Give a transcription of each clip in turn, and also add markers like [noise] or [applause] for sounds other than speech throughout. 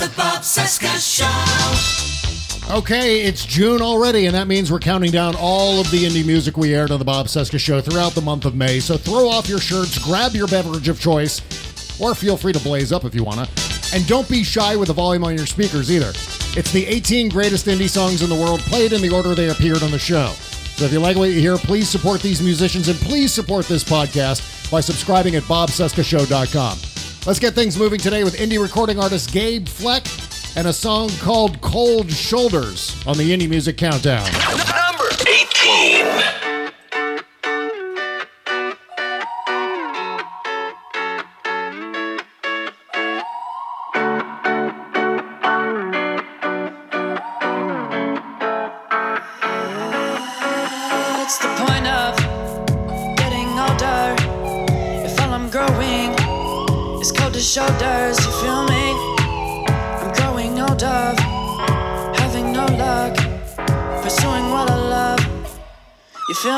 The Bob Cesca Show. Okay, it's June already, and that means we're counting down all of the indie music we aired on the Bob Cesca Show throughout the month of May. So throw off your shirts, grab your beverage of choice, or feel free to blaze up if you wanna. And don't be shy with the volume on your speakers either. It's the 18 greatest indie songs in the world played in the order they appeared on the show. So if you like what you hear, please support these musicians and please support this podcast by subscribing at bobcescashow.com. Let's get things moving today with indie recording artist Gabe Fleck and a song called Cold Shoulders on the Indie Music Countdown. Number 18.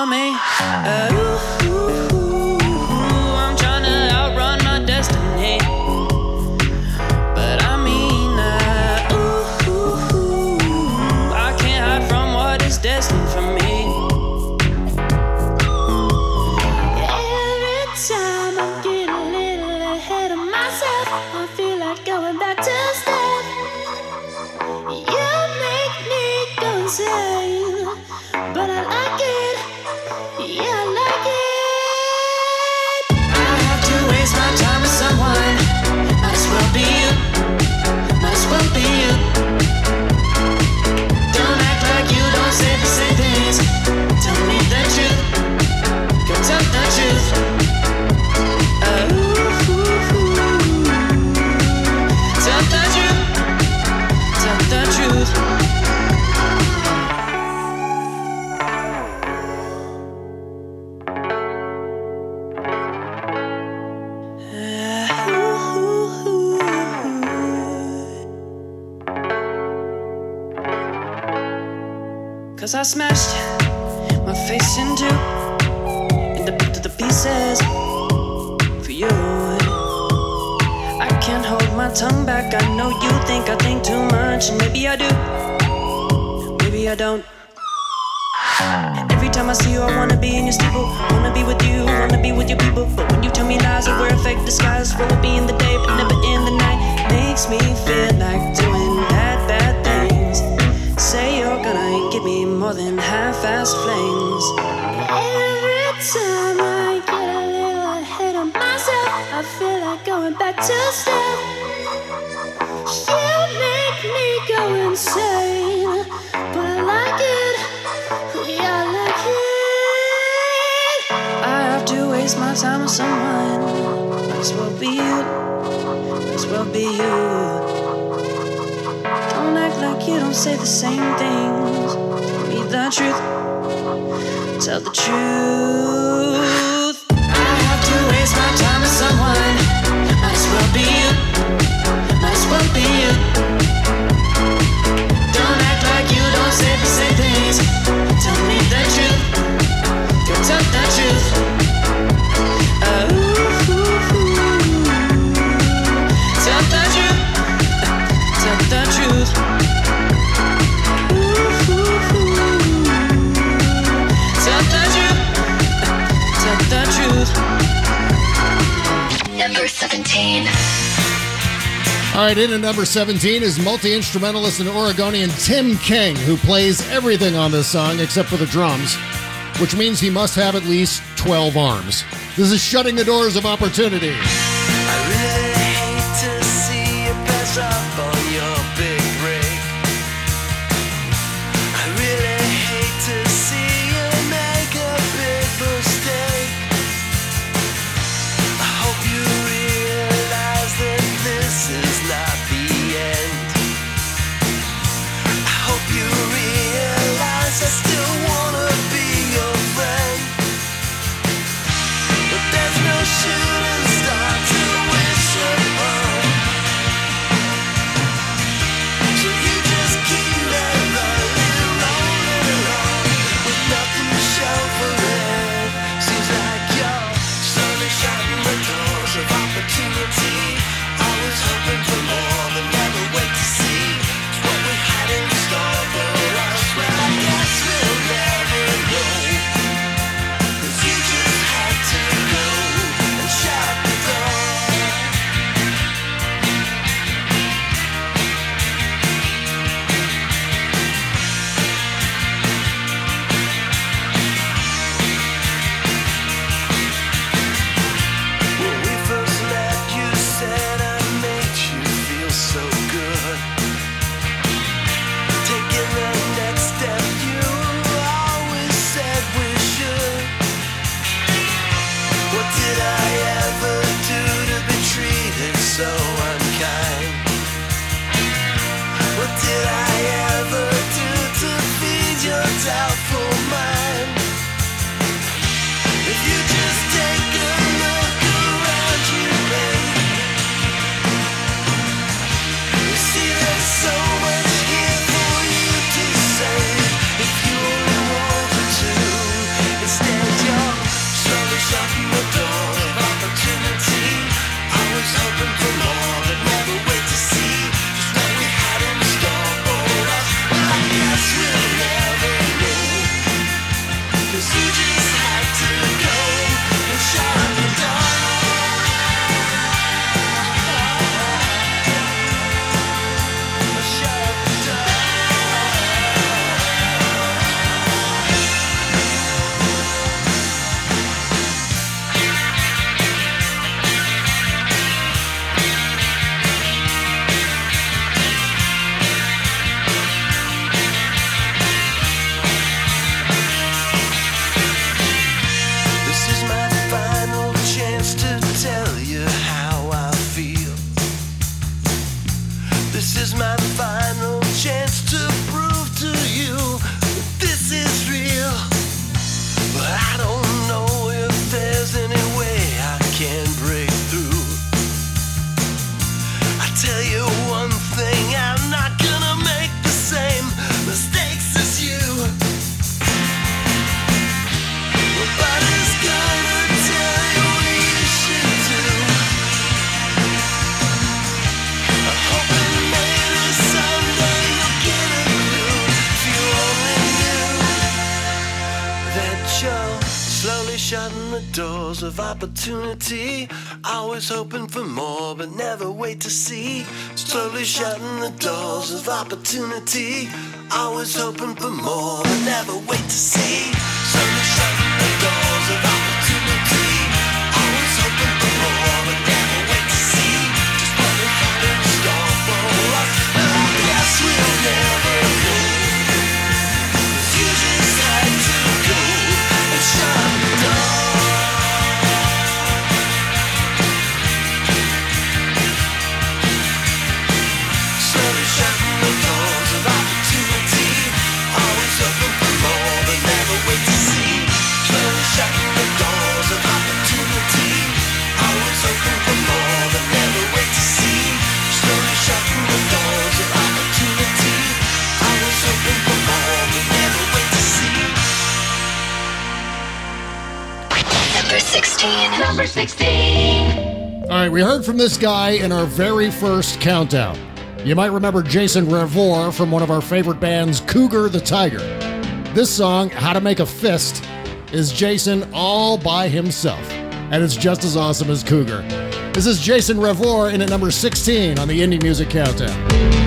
Me? Uh, I smashed my face into and I put to the pieces for you. I can't hold my tongue back. I know you think I think too much, and maybe I do. Maybe I don't. Every time I see you, I wanna be in your steeple. Wanna be with you, wanna be with your people. But when you tell me lies, I wear a fake disguise. Of be in the day, but never in the night. Makes me feel like doing things. Say you're gonna give me more than half-assed flings. Every time I get a little ahead of myself, I feel like going back to step. You make me go insane, but I like it. Yeah, I like it. I have to waste my time with someone. Might as well be you. Might as well be you. Don't act like you don't say the same things. Tell me the truth. Tell the truth. I have to waste my time with someone. Might as well be you. Might as well be you. Don't act like you don't say the same things. Tell me the truth. Go tell the truth. 17. All right, in at number 17 is multi instrumentalist and Oregonian Tim King, who plays everything on this song except for the drums, which means he must have at least 12 arms. This is shutting the doors of opportunity. Always hoping for more, but never wait to see. Slowly shutting the doors of opportunity. Always hoping for more, but never wait to see. Number 16. All right, we heard from this guy in our very first countdown. You might remember Jason Revor from one of our favorite bands, Cougar the Tiger. This song, How to Make a Fist, is Jason all by himself, and it's just as awesome as Cougar. This is Jason Revor in at number 16 on the Indie Music Countdown.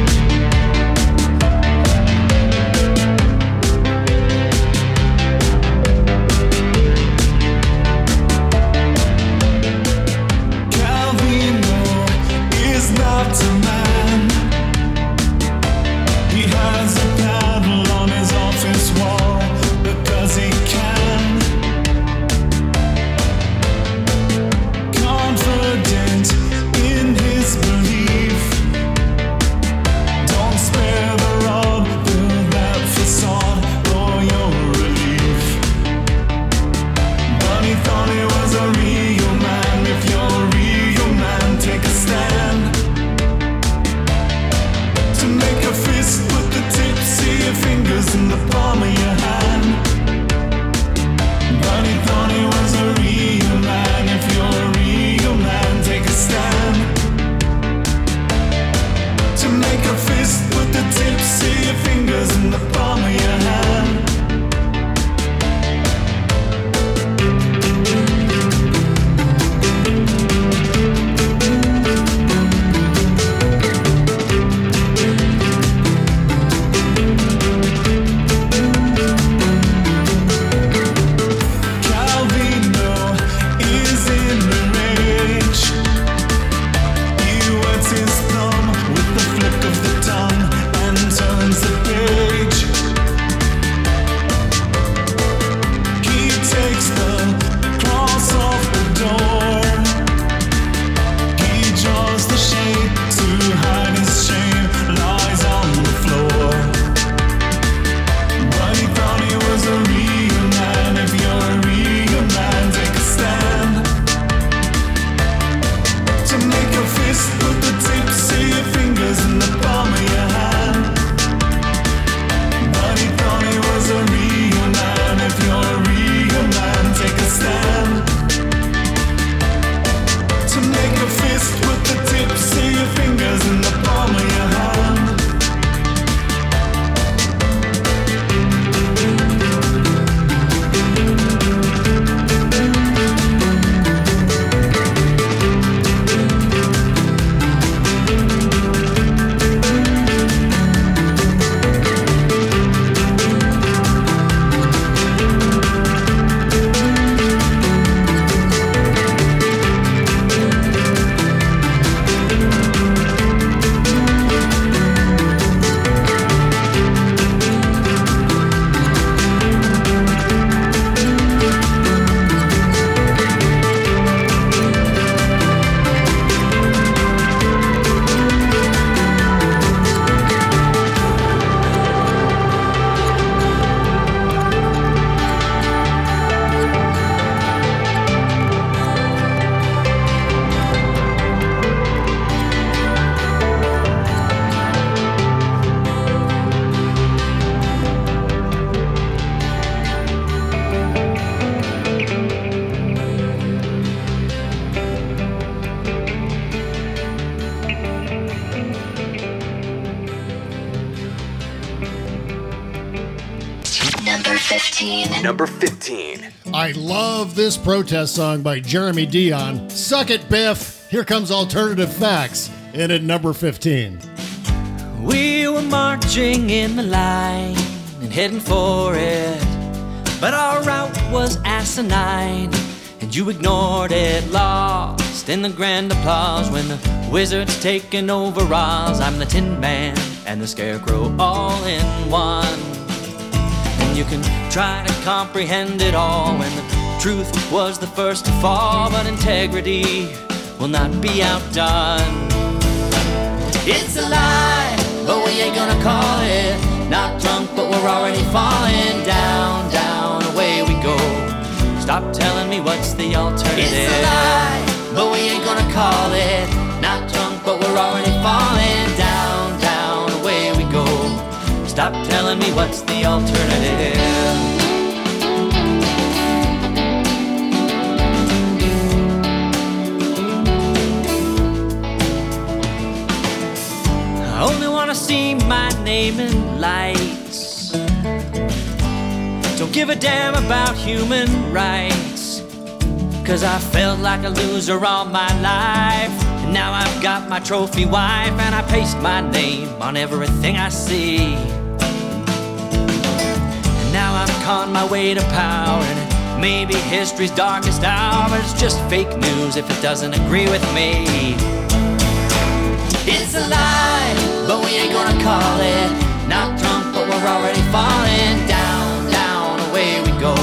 Protest song by Jeremy Dion. Suck it, Biff. Here comes Alternative Facts. In at number 15. We were marching in the line and heading for it. But our route was asinine, and you ignored it, lost in the grand applause when the wizard's taking over Oz. I'm the Tin Man and the Scarecrow all in one. And you can try to comprehend it all when the truth was the first to fall, but integrity will not be outdone. It's a lie, but we ain't gonna call it. Not drunk, but we're already falling down, down, away we go. Stop telling me what's the alternative. It's a lie, but we ain't gonna call it. Not drunk, but we're already falling down, down, away we go. Stop telling me what's the alternative. Name in lights. Don't give a damn about human rights. Cause I felt like a loser all my life. And now I've got my trophy wife, and I paste my name on everything I see. And now I've conned my way to power, and it may be history's darkest hour, it's just fake news if it doesn't agree with me. It's a lie, but we ain't gonna call it. Not drunk, but we're already falling down, down, away we go.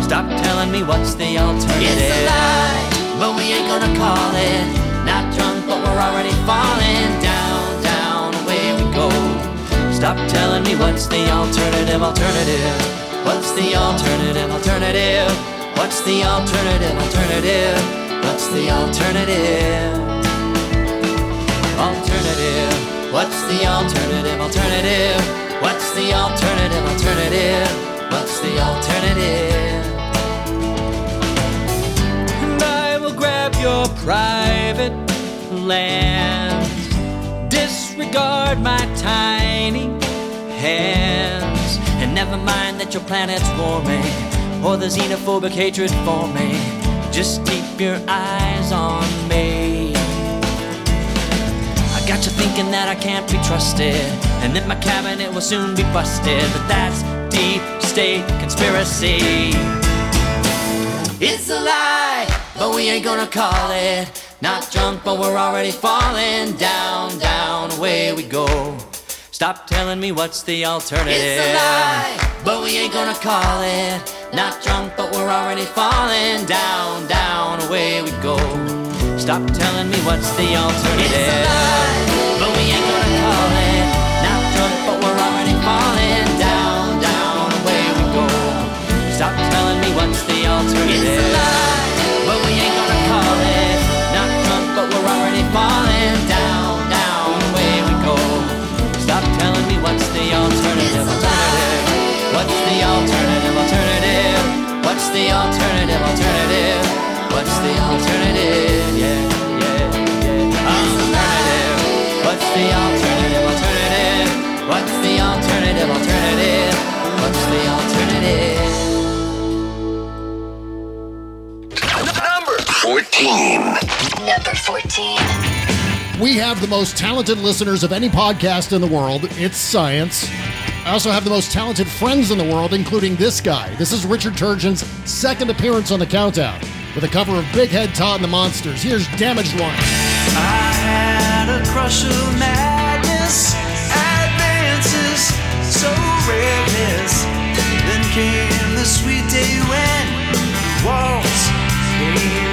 Stop telling me what's the alternative. It's a lie, but we ain't gonna call it. Not drunk, but we're already falling down, down, away we go. Stop telling me what's the alternative, alternative. What's the alternative, alternative? What's the alternative, alternative? What's the alternative? alternative? What's the alternative? Alternative? What's the alternative? Alternative? What's the alternative? And I will grab your private land, disregard my tiny hands, and never mind that your planet's warming or the xenophobic hatred for me. Just keep your eyes on got you thinking that I can't be trusted, and that my cabinet will soon be busted. But that's deep state conspiracy. It's a lie, but we ain't gonna call it. Not drunk, but we're already falling down, down, away we go. Stop telling me what's the alternative. It's a lie, but we ain't gonna call it. Not drunk, but we're already falling down, down, away we go. Stop telling me what's the alternative. It's a lie, but we ain't gonna call it. Not drunk, but we're already falling down, down, away we go. Stop telling me what's the alternative. It's a lie, but we ain't gonna call it. Not drunk, but we're already falling down, down, away we go. Stop telling me what's the alternative, alternative. What's the alternative, alternative? What's the alternative, alternative? What's the alternative? Yeah, yeah, yeah. Alternative. What's the alternative, alternative? What's the alternative, alternative? What's the alternative? Number 14. Number 14. We have the most talented listeners of any podcast in the world. It's science. I also have the most talented friends in the world, including this guy. This is Richard Turgeon's second appearance on the countdown with a cover of Big Head Todd and the Monsters. Here's Damaged One. I had a crush of madness, advances, so reckless. Then came the sweet day when came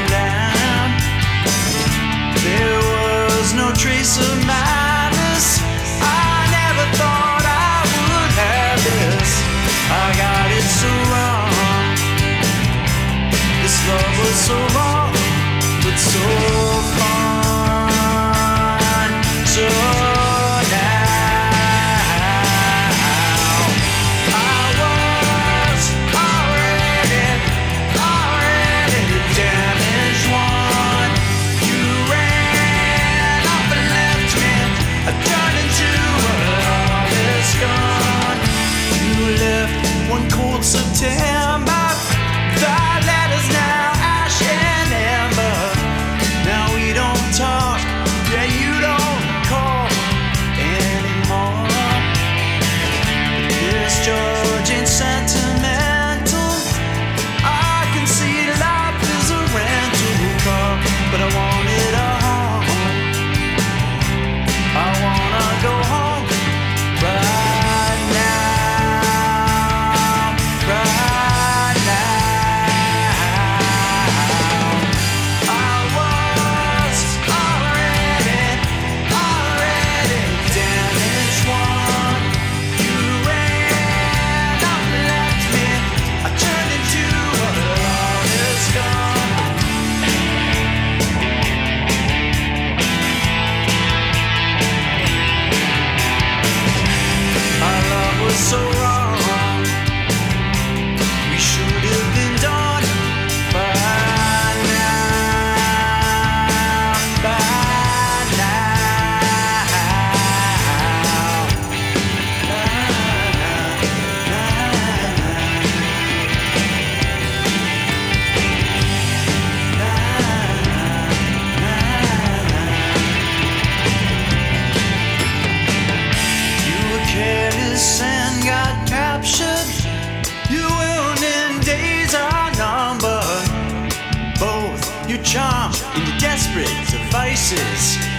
so long, but so devices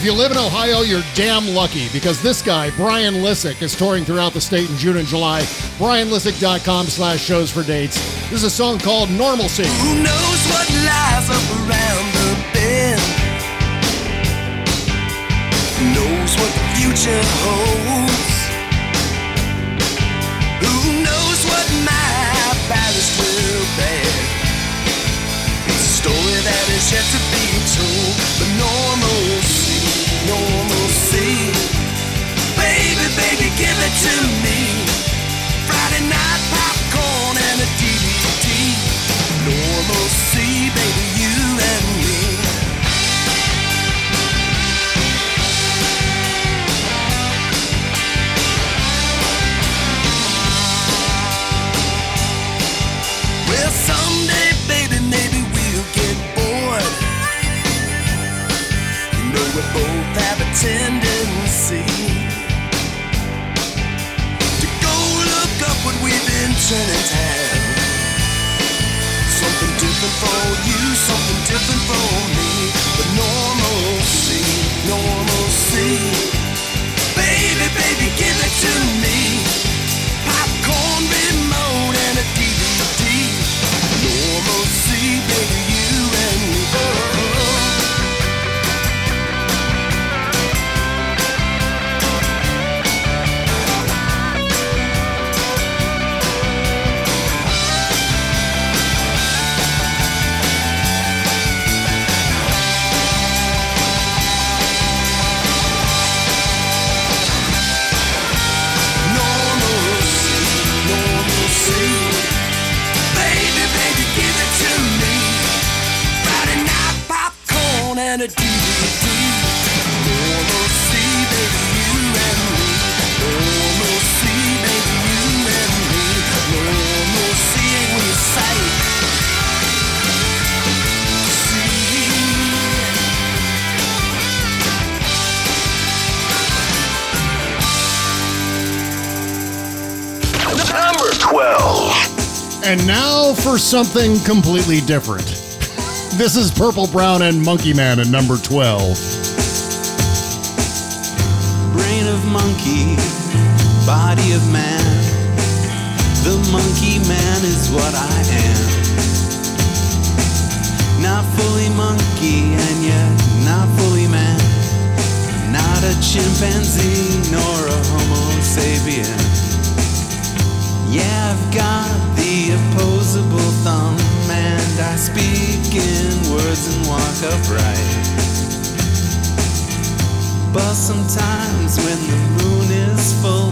If you live in Ohio, you're damn lucky because this guy, Brian Lisik, is touring throughout the state in June and July. BrianLisik.com slash shows for dates. This is a song called Normalcy. Who knows what lies up around the bend? Knows what the future holds. Who knows what my past will bear? It's a story that is yet to be told. Normalcy. Baby, baby, give it to me. Tendency to go look up what we've been turning down. Something different for you, something different for for something completely different. This is Purple Brown and Monkey Man at number 12. Brain of monkey, body of man. The monkey man is what I am. Not fully monkey and yet not fully man. Not a chimpanzee nor a homo sapien. Yeah, I've got the thumb and I speak in words and walk upright. But sometimes when the moon is full,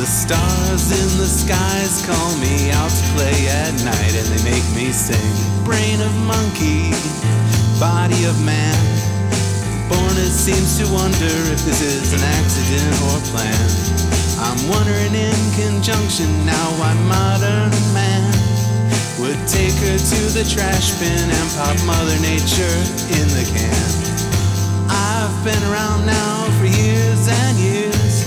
the stars in the skies call me out to play at night and they make me sing. Brain of monkey, body of man. Born it seems to wonder if this is an accident or plan. I'm wondering in conjunction now why modern man would take her to the trash bin and pop Mother Nature in the can. I've been around now for years and years.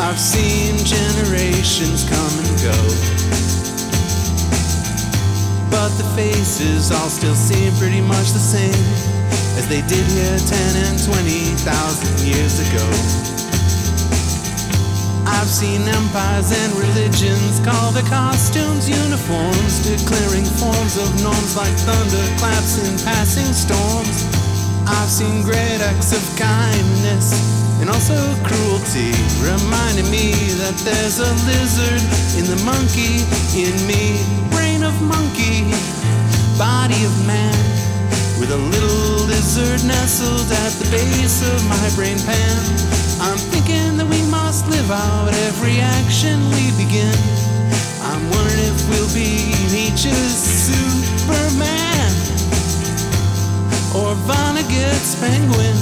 I've seen generations come and go. But the faces all still seem pretty much the same. as they did here 10 and 20,000 years ago. I've seen empires and religions call their costumes uniforms, declaring forms of norms like thunderclaps in passing storms. I've seen great acts of kindness and also cruelty, reminding me that there's a lizard in the monkey in me. Brain of monkey, body of man, with a little lizard nestled at the base of my brain pan. I'm thinking that we must live out every action we begin. I'm wondering if we'll be Nietzsche's Superman or Vonnegut's penguin.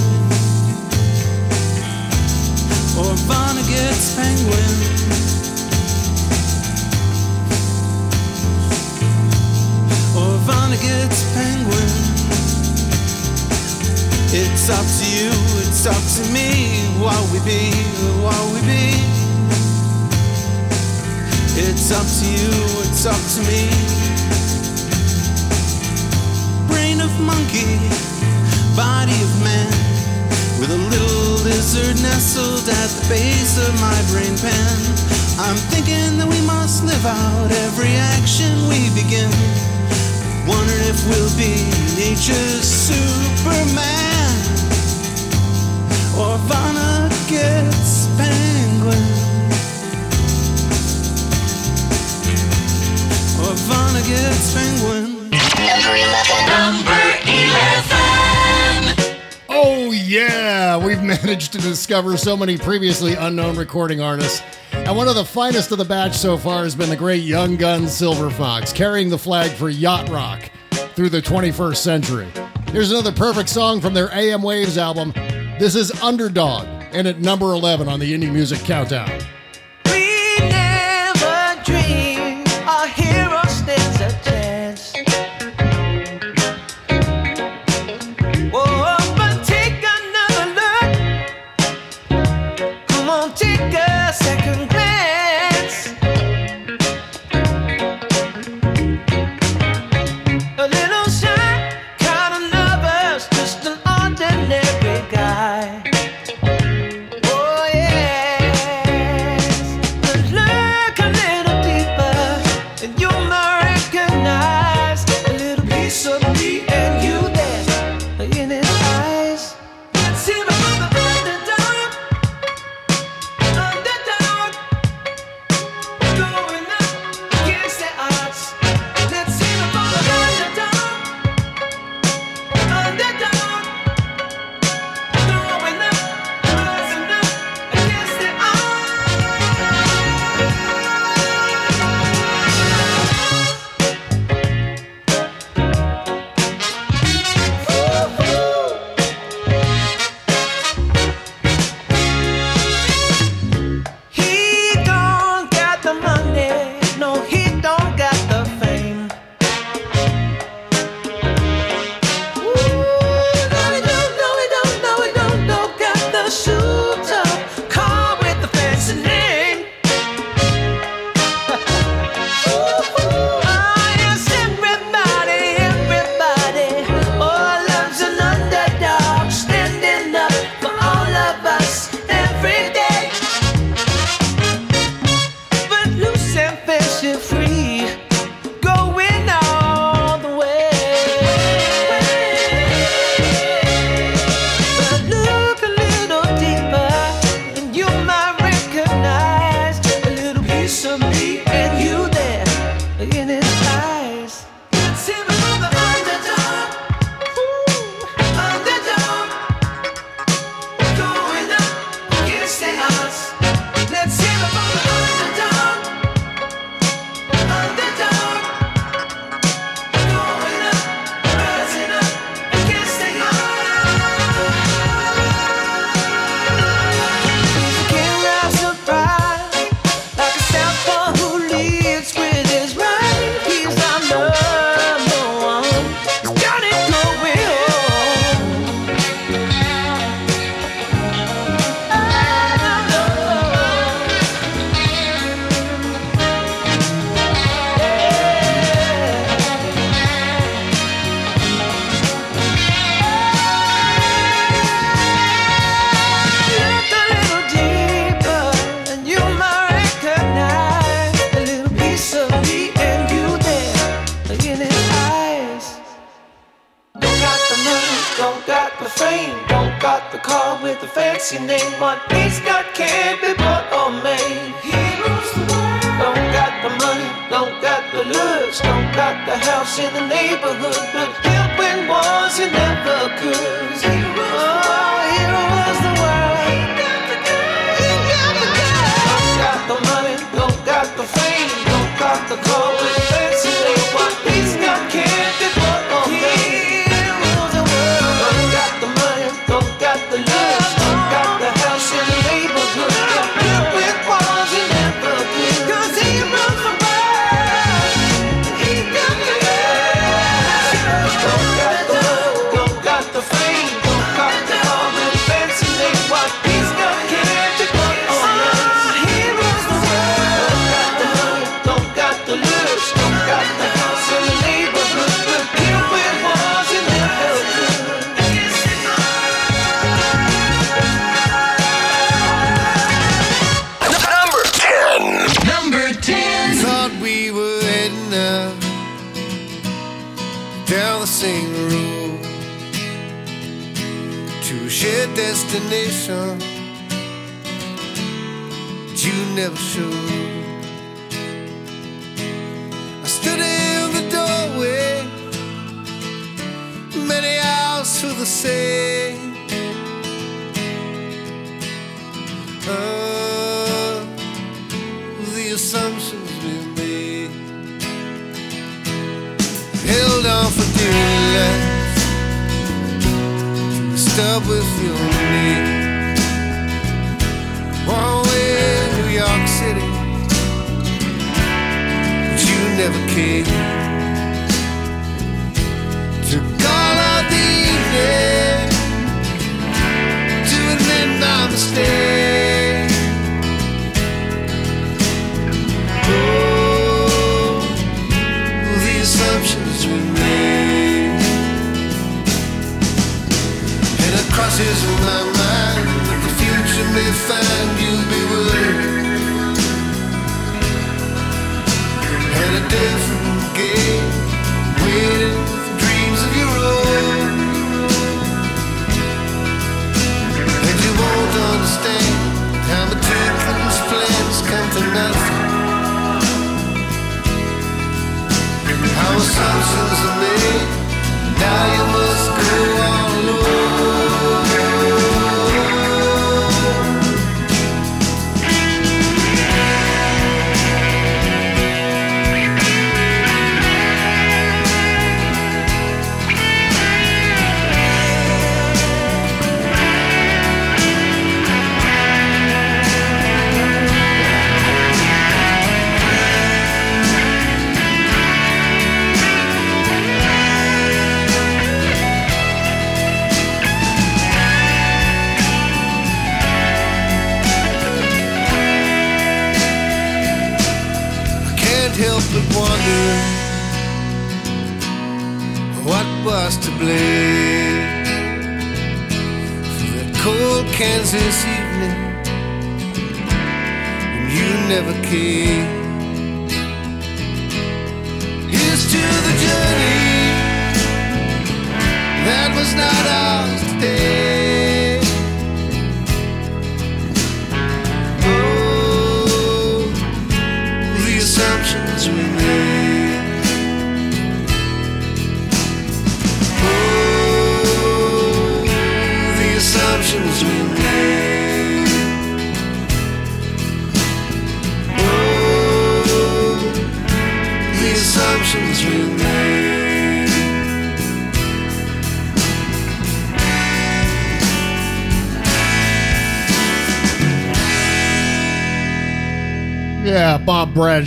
Or Vonnegut's penguin. Or Vonnegut's penguin. It's up to you, it's up to me, what we be, what we be. It's up to you, it's up to me. Brain of monkey, body of man, with a little lizard nestled at the base of my brain pan. I'm thinking that we must live out every action we begin. Wondering if we'll be Nietzsche's Superman Vonnegut's penguin. Number 11. Number 11. Oh, yeah. We've [laughs] managed to discover so many previously unknown recording artists. And one of the finest of the batch so far has been the great Young Gun Silver Fox, carrying the flag for yacht rock through the 21st century. Here's another perfect song from their AM Waves album. This is Underdog, and at number 11 on the Indie Music Countdown.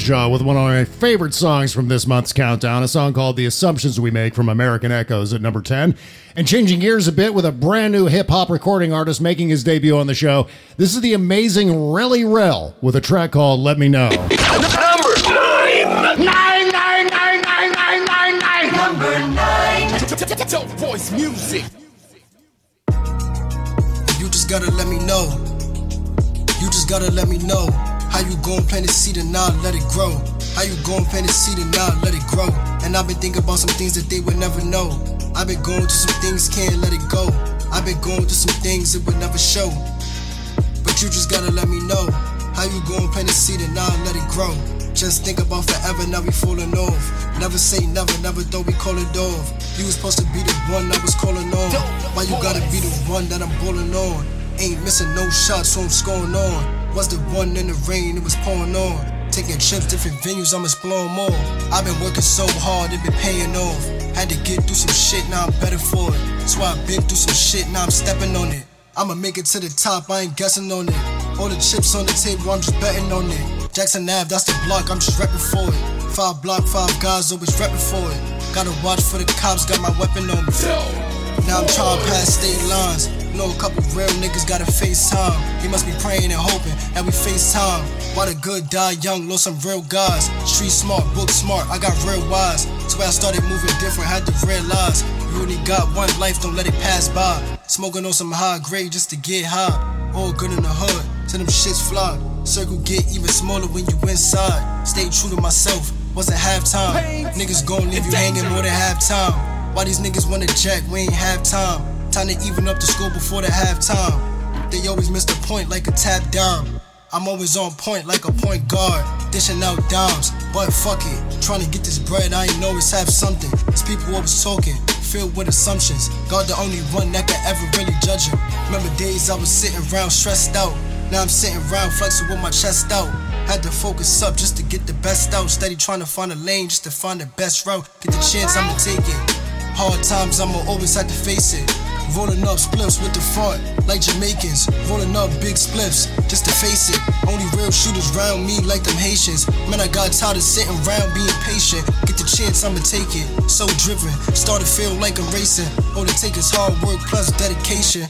With one of my favorite songs from this month's countdown, a song called The Assumptions We Make from American Echoes at number 10. And changing gears a bit with a brand new hip hop recording artist making his debut on the show. This is the amazing Relly Rel with a track called Let Me Know. Number nine. Nine, nine, nine, nine, nine, nine, nine. Number nine. Dope voice music. You just gotta let me know. You just gotta let me know. How you gon' plant a seed and not let it grow? How you gon' plant a seed and not let it grow? And I've been thinking about some things that they would never know. I've been going through some things, can't let it go. I've been going through some things it would never show. But you just gotta let me know. How you gon' plant a seed and not let it grow? Just think about forever, now we falling off. Never say never, never though we call it off. You was supposed to be the one I was calling on. Why you gotta be the one that I'm pulling on? Ain't missing no shots, so I'm scoring on. Was the one in the rain, it was pouring on. Taking trips, different venues, I'm exploring more. I've been working so hard, it been paying off. Had to get through some shit, now I'm better for it. So I've been through some shit, now I'm stepping on it. I'ma make it to the top, I ain't guessing on it. All the chips on the table, I'm just betting on it. Jackson Ave, that's the block, I'm just repping for it. Five block, five guys, always repping for it. Gotta watch for the cops, got my weapon on me. Now I'm trying to pass state lines. Know a couple real niggas gotta FaceTime. He must be praying and hoping that we FaceTime. Why the good die young, lost some real guys. Street smart, book smart, I got real wise. So I started moving different, had to realize. You only got one life, don't let it pass by. Smoking on some high grade just to get high. All good in the hood, till them shits fly. Circle get even smaller when you inside. Stay true to myself, wasn't halftime. Niggas gon' leave you hanging more than halftime. Why these niggas wanna jack? We ain't have time. Time to even up the score before the halftime. They always miss the point like a tap down. I'm always on point like a point guard, dishing out dimes. But fuck it, trying to get this bread, I ain't always have something. These people always talking, filled with assumptions. God the only one that can ever really judge him. Remember days I was sitting around stressed out. Now I'm sitting around flexing with my chest out. Had to focus up just to get the best out. Steady trying to find a lane just to find the best route. Get the chance, I'ma take it. Hard times, I'ma always have to face it. Rolling up spliffs with the front, like Jamaicans. Rolling up big spliffs, just to face it. Only real shooters round me like them Haitians. Man, I got tired of sitting around being patient. Get the chance, I'ma take it. So driven, start to feel like I'm racing. All it take is hard work plus dedication.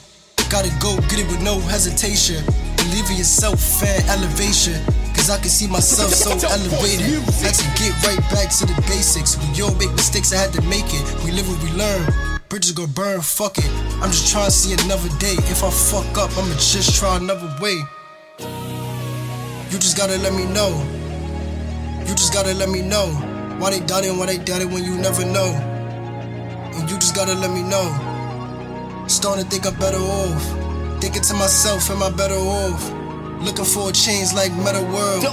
Gotta go get it with no hesitation. Believe in yourself, fan elevation. Cause I can see myself so [laughs] elevated. Had to get right back to the basics. We all make mistakes, I had to make it. We live what we learn. Bridges go burn, fuck it. I'm just trying to see another day. If I fuck up, I'ma just try another way. You just gotta let me know. You just gotta let me know. Why they doubt it, why they doubt it when you never know. And you just gotta let me know. Starting to think I'm better off. Thinking to myself, am I better off? Looking for a change like Metta World.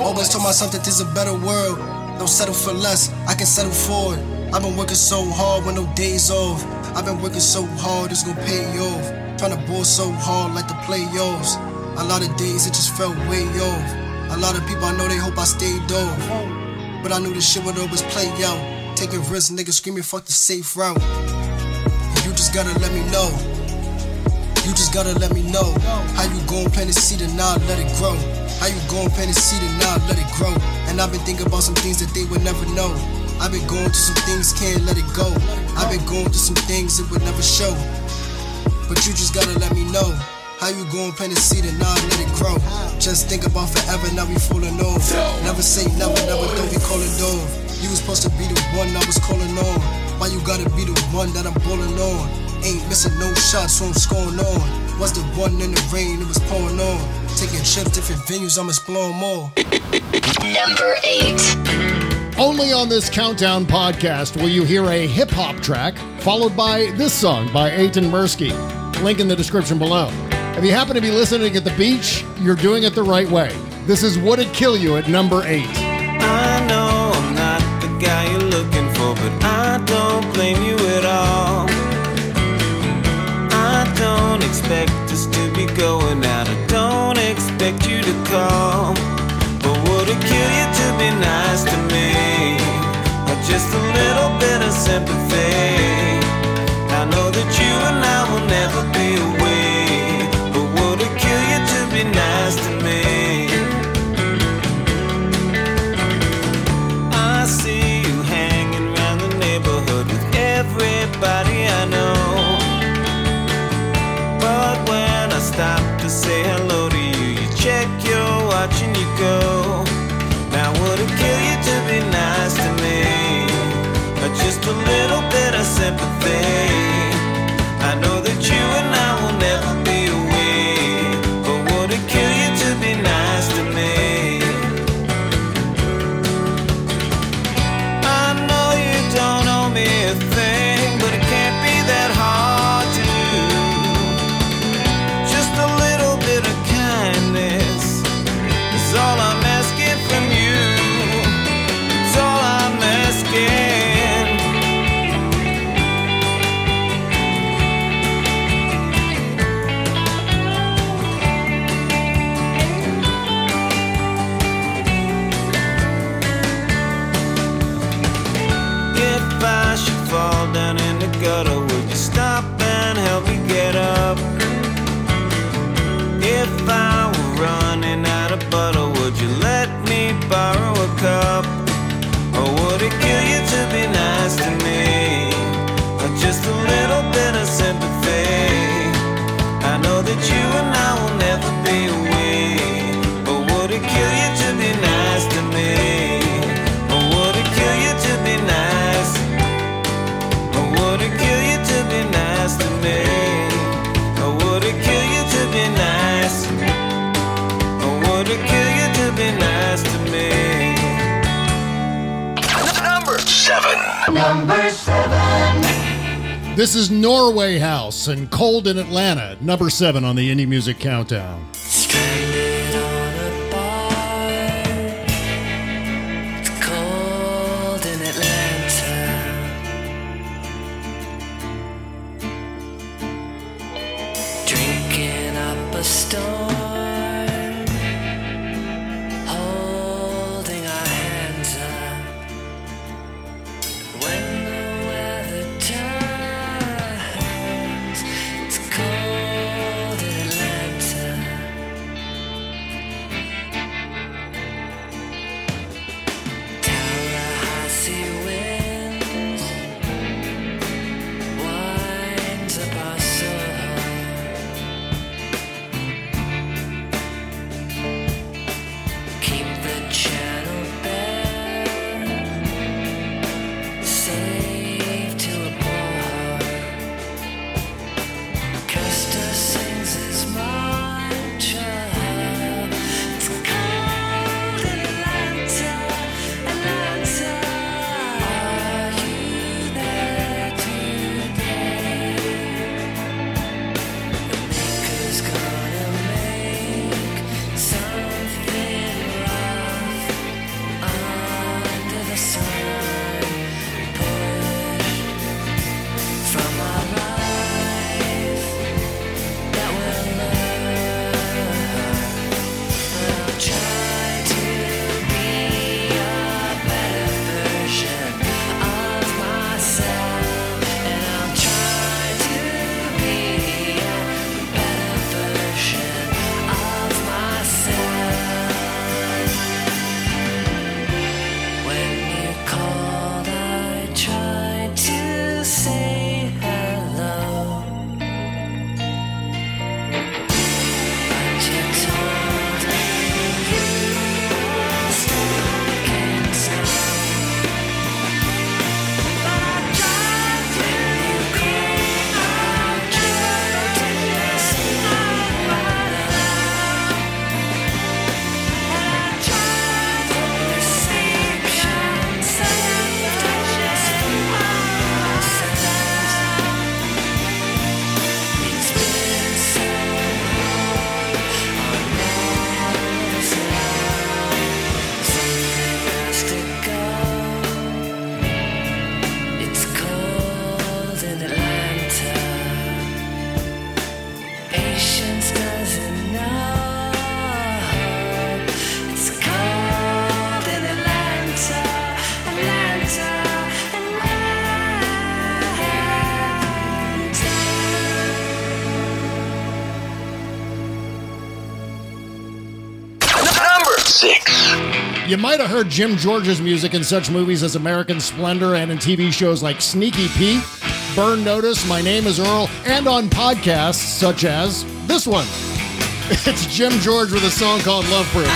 Always told myself that there's a better world. Don't settle for less, I can settle for it. I've been working so hard with no days off. I've been working so hard, it's gonna pay off. Trying to ball so hard like the playoffs. A lot of days it just felt way off. A lot of people I know they hope I stayed off. But I knew this shit would always play out. Taking risks, niggas screaming, fuck the safe route. And you just gotta let me know. You just gotta let me know how you gon' plant the seed and now let it grow. How you gon' plant the seed and now let it grow. And I've been thinking about some things that they would never know. I've been going through some things, can't let it go. I've been going through some things it would never show. But you just gotta let me know how you gon' plant the seed and now let it grow. Just think about forever, now we falling off. Never say never, never don't be calling off. You was supposed to be the one I was calling on. Why you gotta be the one that I'm balling on? Ain't missing no shots, so I'm scoring on. Was the one in the rain, it was pouring on. Taking trips, different venues, I'm exploring more. Number eight. Only on this countdown podcast will you hear a hip hop track, followed by this song by Aiton Mirsky. Link in the description below. If you happen to be listening at the beach, you're doing it the right way. This is Would It Kill You at number eight. I know I'm not the guy you're looking for, but I don't blame you at all. I don't expect us to be going out. I don't expect you to call. But would it kill you to be nice to me? Just a little bit of sympathy? I know that you and I will never be away. But would it kill you to be nice sympathy? I know that you and I This is Norway House and Cold in Atlanta, number seven on the Indie Music Countdown. might have heard Jim George's music in such movies as American Splendor and in TV shows like Sneaky Pete, Burn Notice, My Name is Earl, and on podcasts such as this one. [laughs] It's Jim George with a song called Love Proof.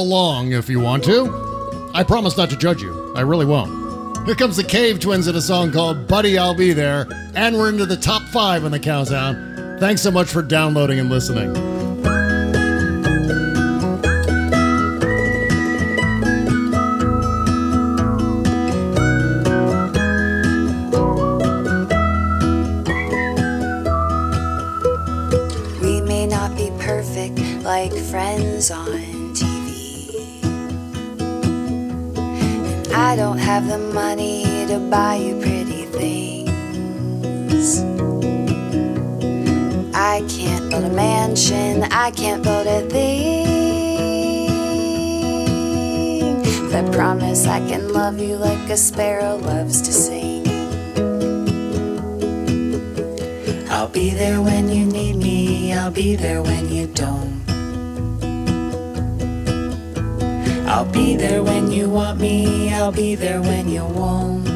Along if you want to. I promise not to judge you. I really won't. Here comes the Cave Twins in a song called Buddy, I'll Be There, and we're into the top five in the countdown. Thanks so much for downloading and listening. We may not be perfect like friends on have the money to buy you pretty things. I can't build a mansion, I can't build a thing. But I promise I can love you like a sparrow loves to sing. I'll be there when you need me, I'll be there when you don't. I'll be there when you want me, I'll be there when you won't.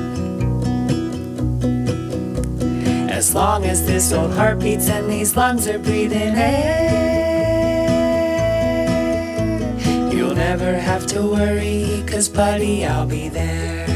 As long as this old heart beats and these lungs are breathing air, you'll never have to worry, cause buddy, I'll be there.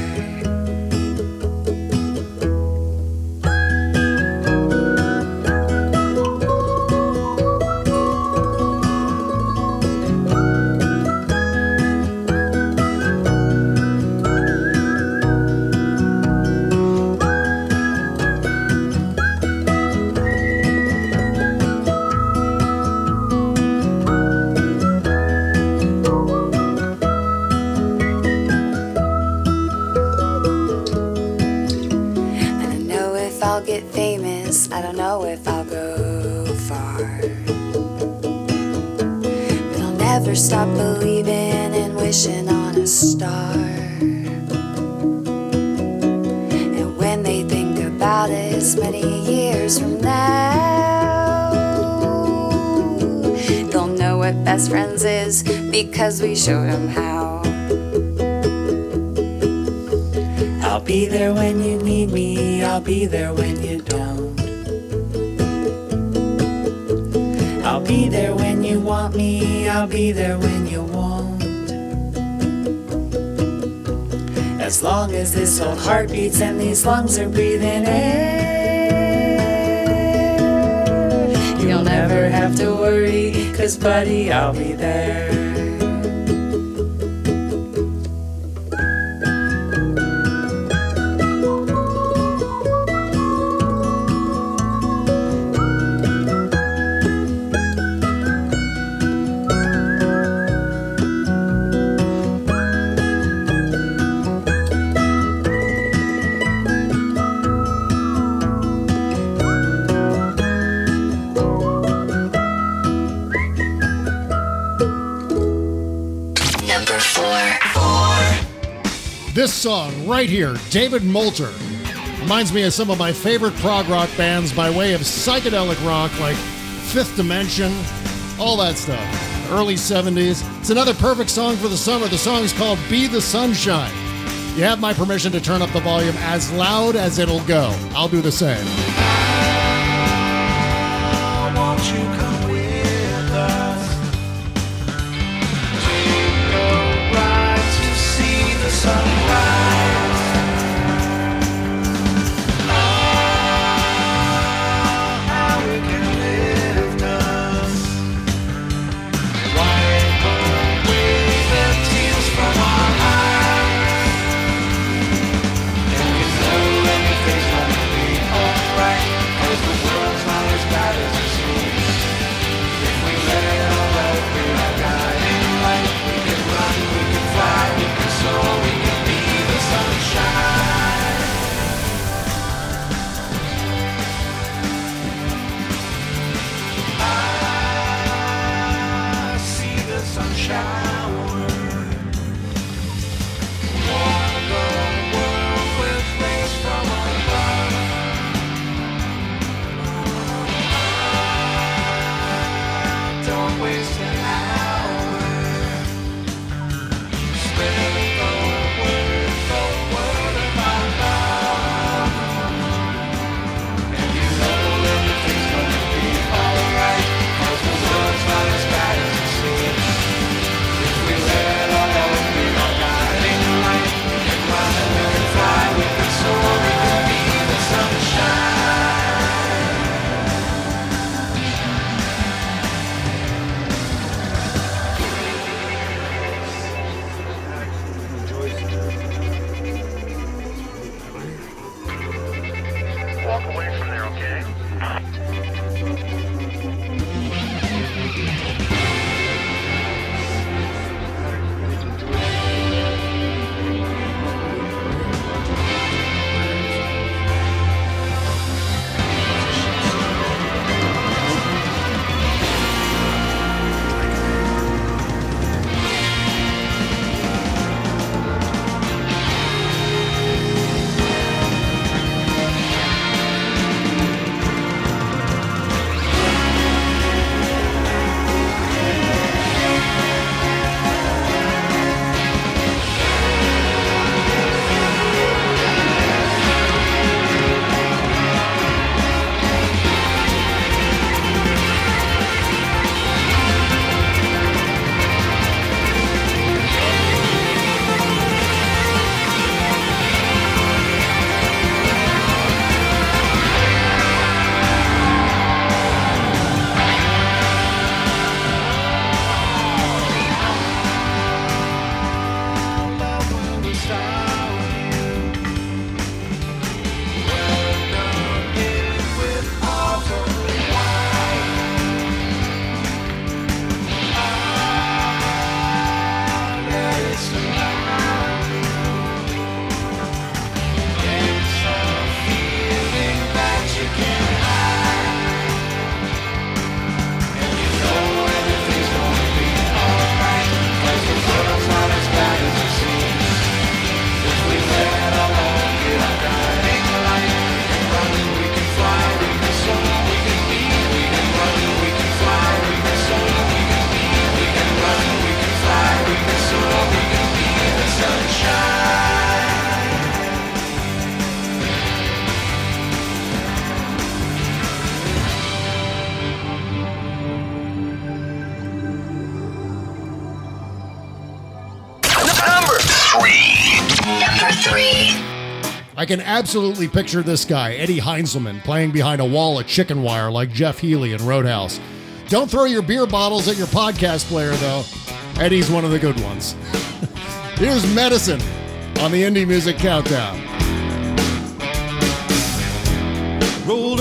Best friends is because we showed them how. I'll be there when you need me, I'll be there when you don't. I'll be there when you want me, I'll be there when you won't. As long as this old heart beats and these lungs are breathing air, cause buddy, I'll be there. Song right here, David Moulter, reminds me of some of my favorite prog rock bands by way of psychedelic rock like Fifth Dimension, all that stuff. Early 70s. It's another perfect song for the summer. The song is called Be the Sunshine. You have my permission to turn up the volume as loud as it'll go. I'll do the same. Sunrise. can absolutely picture this guy, Eddie Heinzelman, playing behind a wall of chicken wire like Jeff Healey in Roadhouse. Don't throw your beer bottles at your podcast player, though. Eddie's one of the good ones. [laughs] Here's Medicine on the Indie Music Countdown. Rolled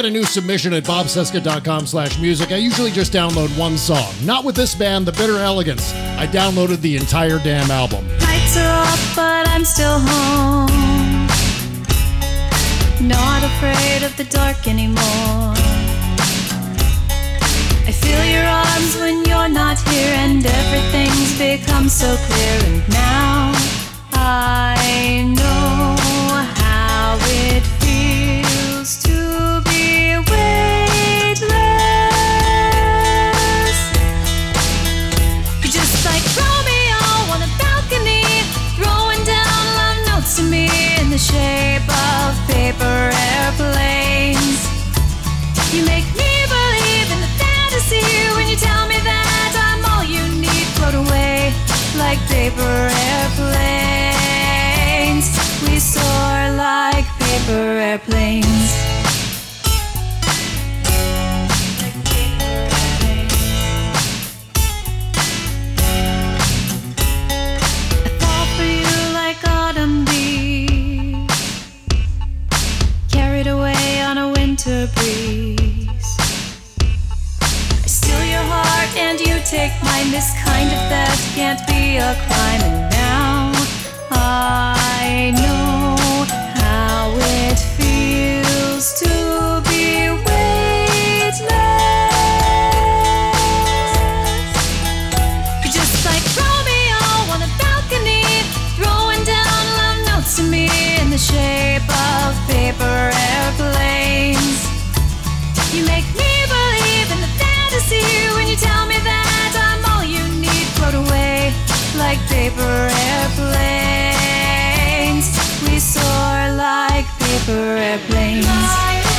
get a new submission at bobcesca.com slash music, I usually just download one song. Not with this band, The Bitter Elegance. I downloaded the entire damn album. Lights are off, but I'm still home. Not afraid of the dark anymore. I feel your arms when you're not here, and everything's become so clear. And now I know how it feels paper. You make me believe in the fantasy when you tell me that I'm all you need. Float away like paper airplanes. We soar like paper airplanes. Take mine. This kind of theft can't be a crime. And now I know paper airplanes.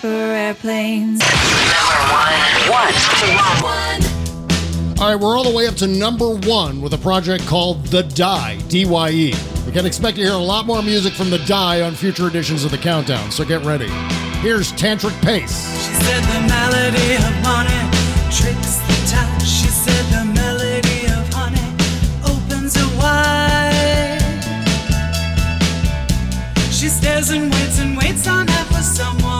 Paper airplanes. All right, we're all the way up to number one with a project called The Dye, D-Y-E. You can expect to hear a lot more music from The Dye on future editions of the Countdown, so get ready. Here's Tantric Pace. She said the melody of money tricks the touch. She said the melody of honey opens it wide. She stares and waits and waits on her for someone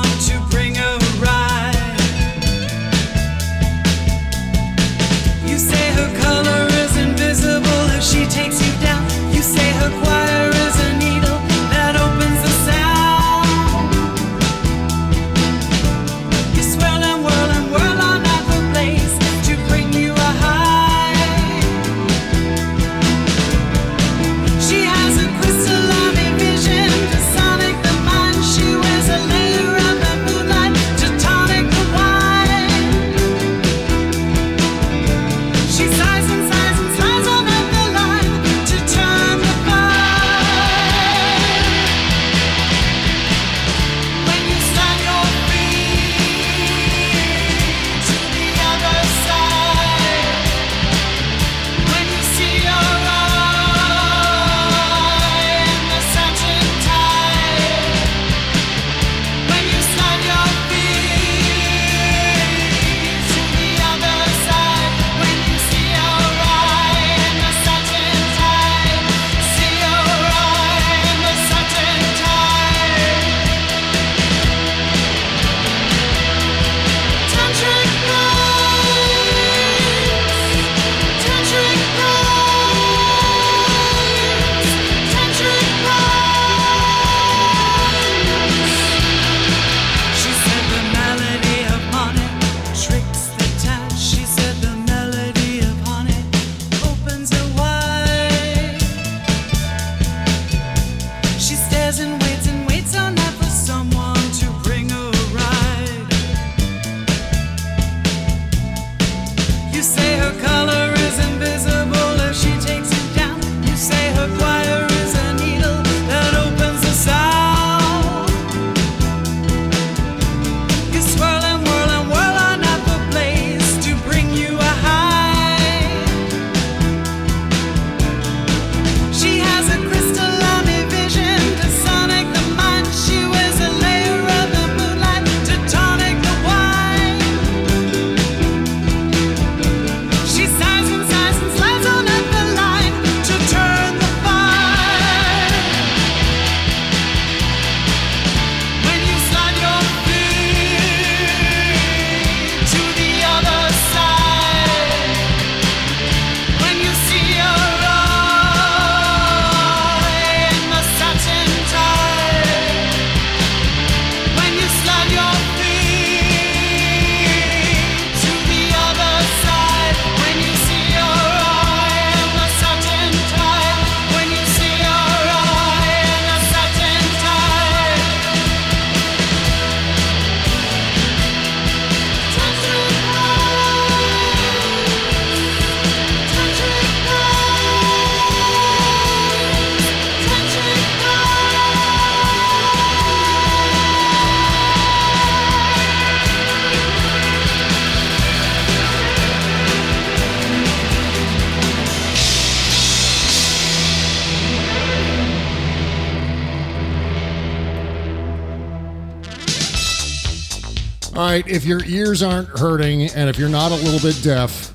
right, if your ears aren't hurting and if you're not a little bit deaf,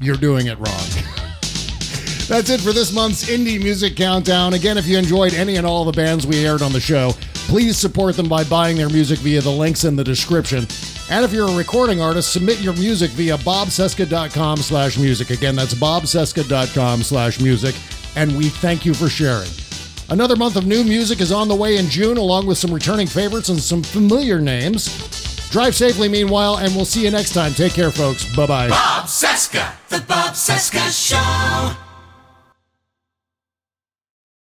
you're doing it wrong. [laughs] That's it for this month's Indie Music Countdown. Again, if you enjoyed any and all the bands we aired on the show, please support them by buying their music via the links in the description. And if you're a recording artist, submit your music via bobcesca.com slash music. Again, that's bobcesca.com slash music. And we thank you for sharing. Another month of new music is on the way in June, along with some returning favorites and some familiar names. Drive safely, meanwhile, and we'll see you next time. Take care, folks. Bye bye. Bob Cesca, The Bob Cesca Show.